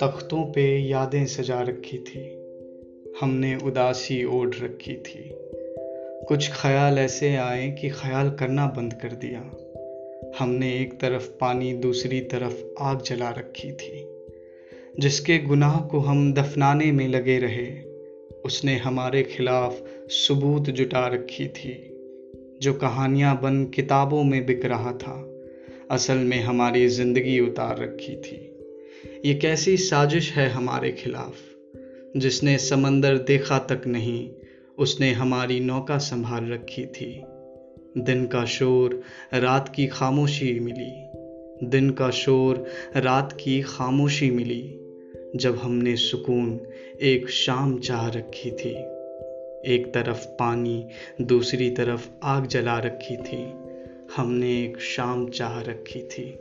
तख्तों पे यादें सजा रखी थी। हमने उदासी ओढ़ रखी थी। कुछ ख्याल ऐसे आए कि ख्याल करना बंद कर दिया। हमने एक तरफ़ पानी, दूसरी तरफ़ आग जला रखी थी। जिसके गुनाह को हम दफनाने में लगे रहे, उसने हमारे खिलाफ सबूत जुटा रखी थी। जो कहानियाँ बन किताबों में बिक रहा था, असल में हमारी ज़िंदगी उतार रखी थी। ये कैसी साजिश है हमारे खिलाफ? जिसने समंदर देखा तक नहीं, उसने हमारी नौका संभाल रखी थी। दिन का शोर रात की खामोशी मिली। दिन का शोर रात की खामोशी मिली, जब हमने सुकून एक शाम चाह रखी थी। एक तरफ़ पानी, दूसरी तरफ़ आग जला रखी थी। हमने एक शाम चाह रखी थी।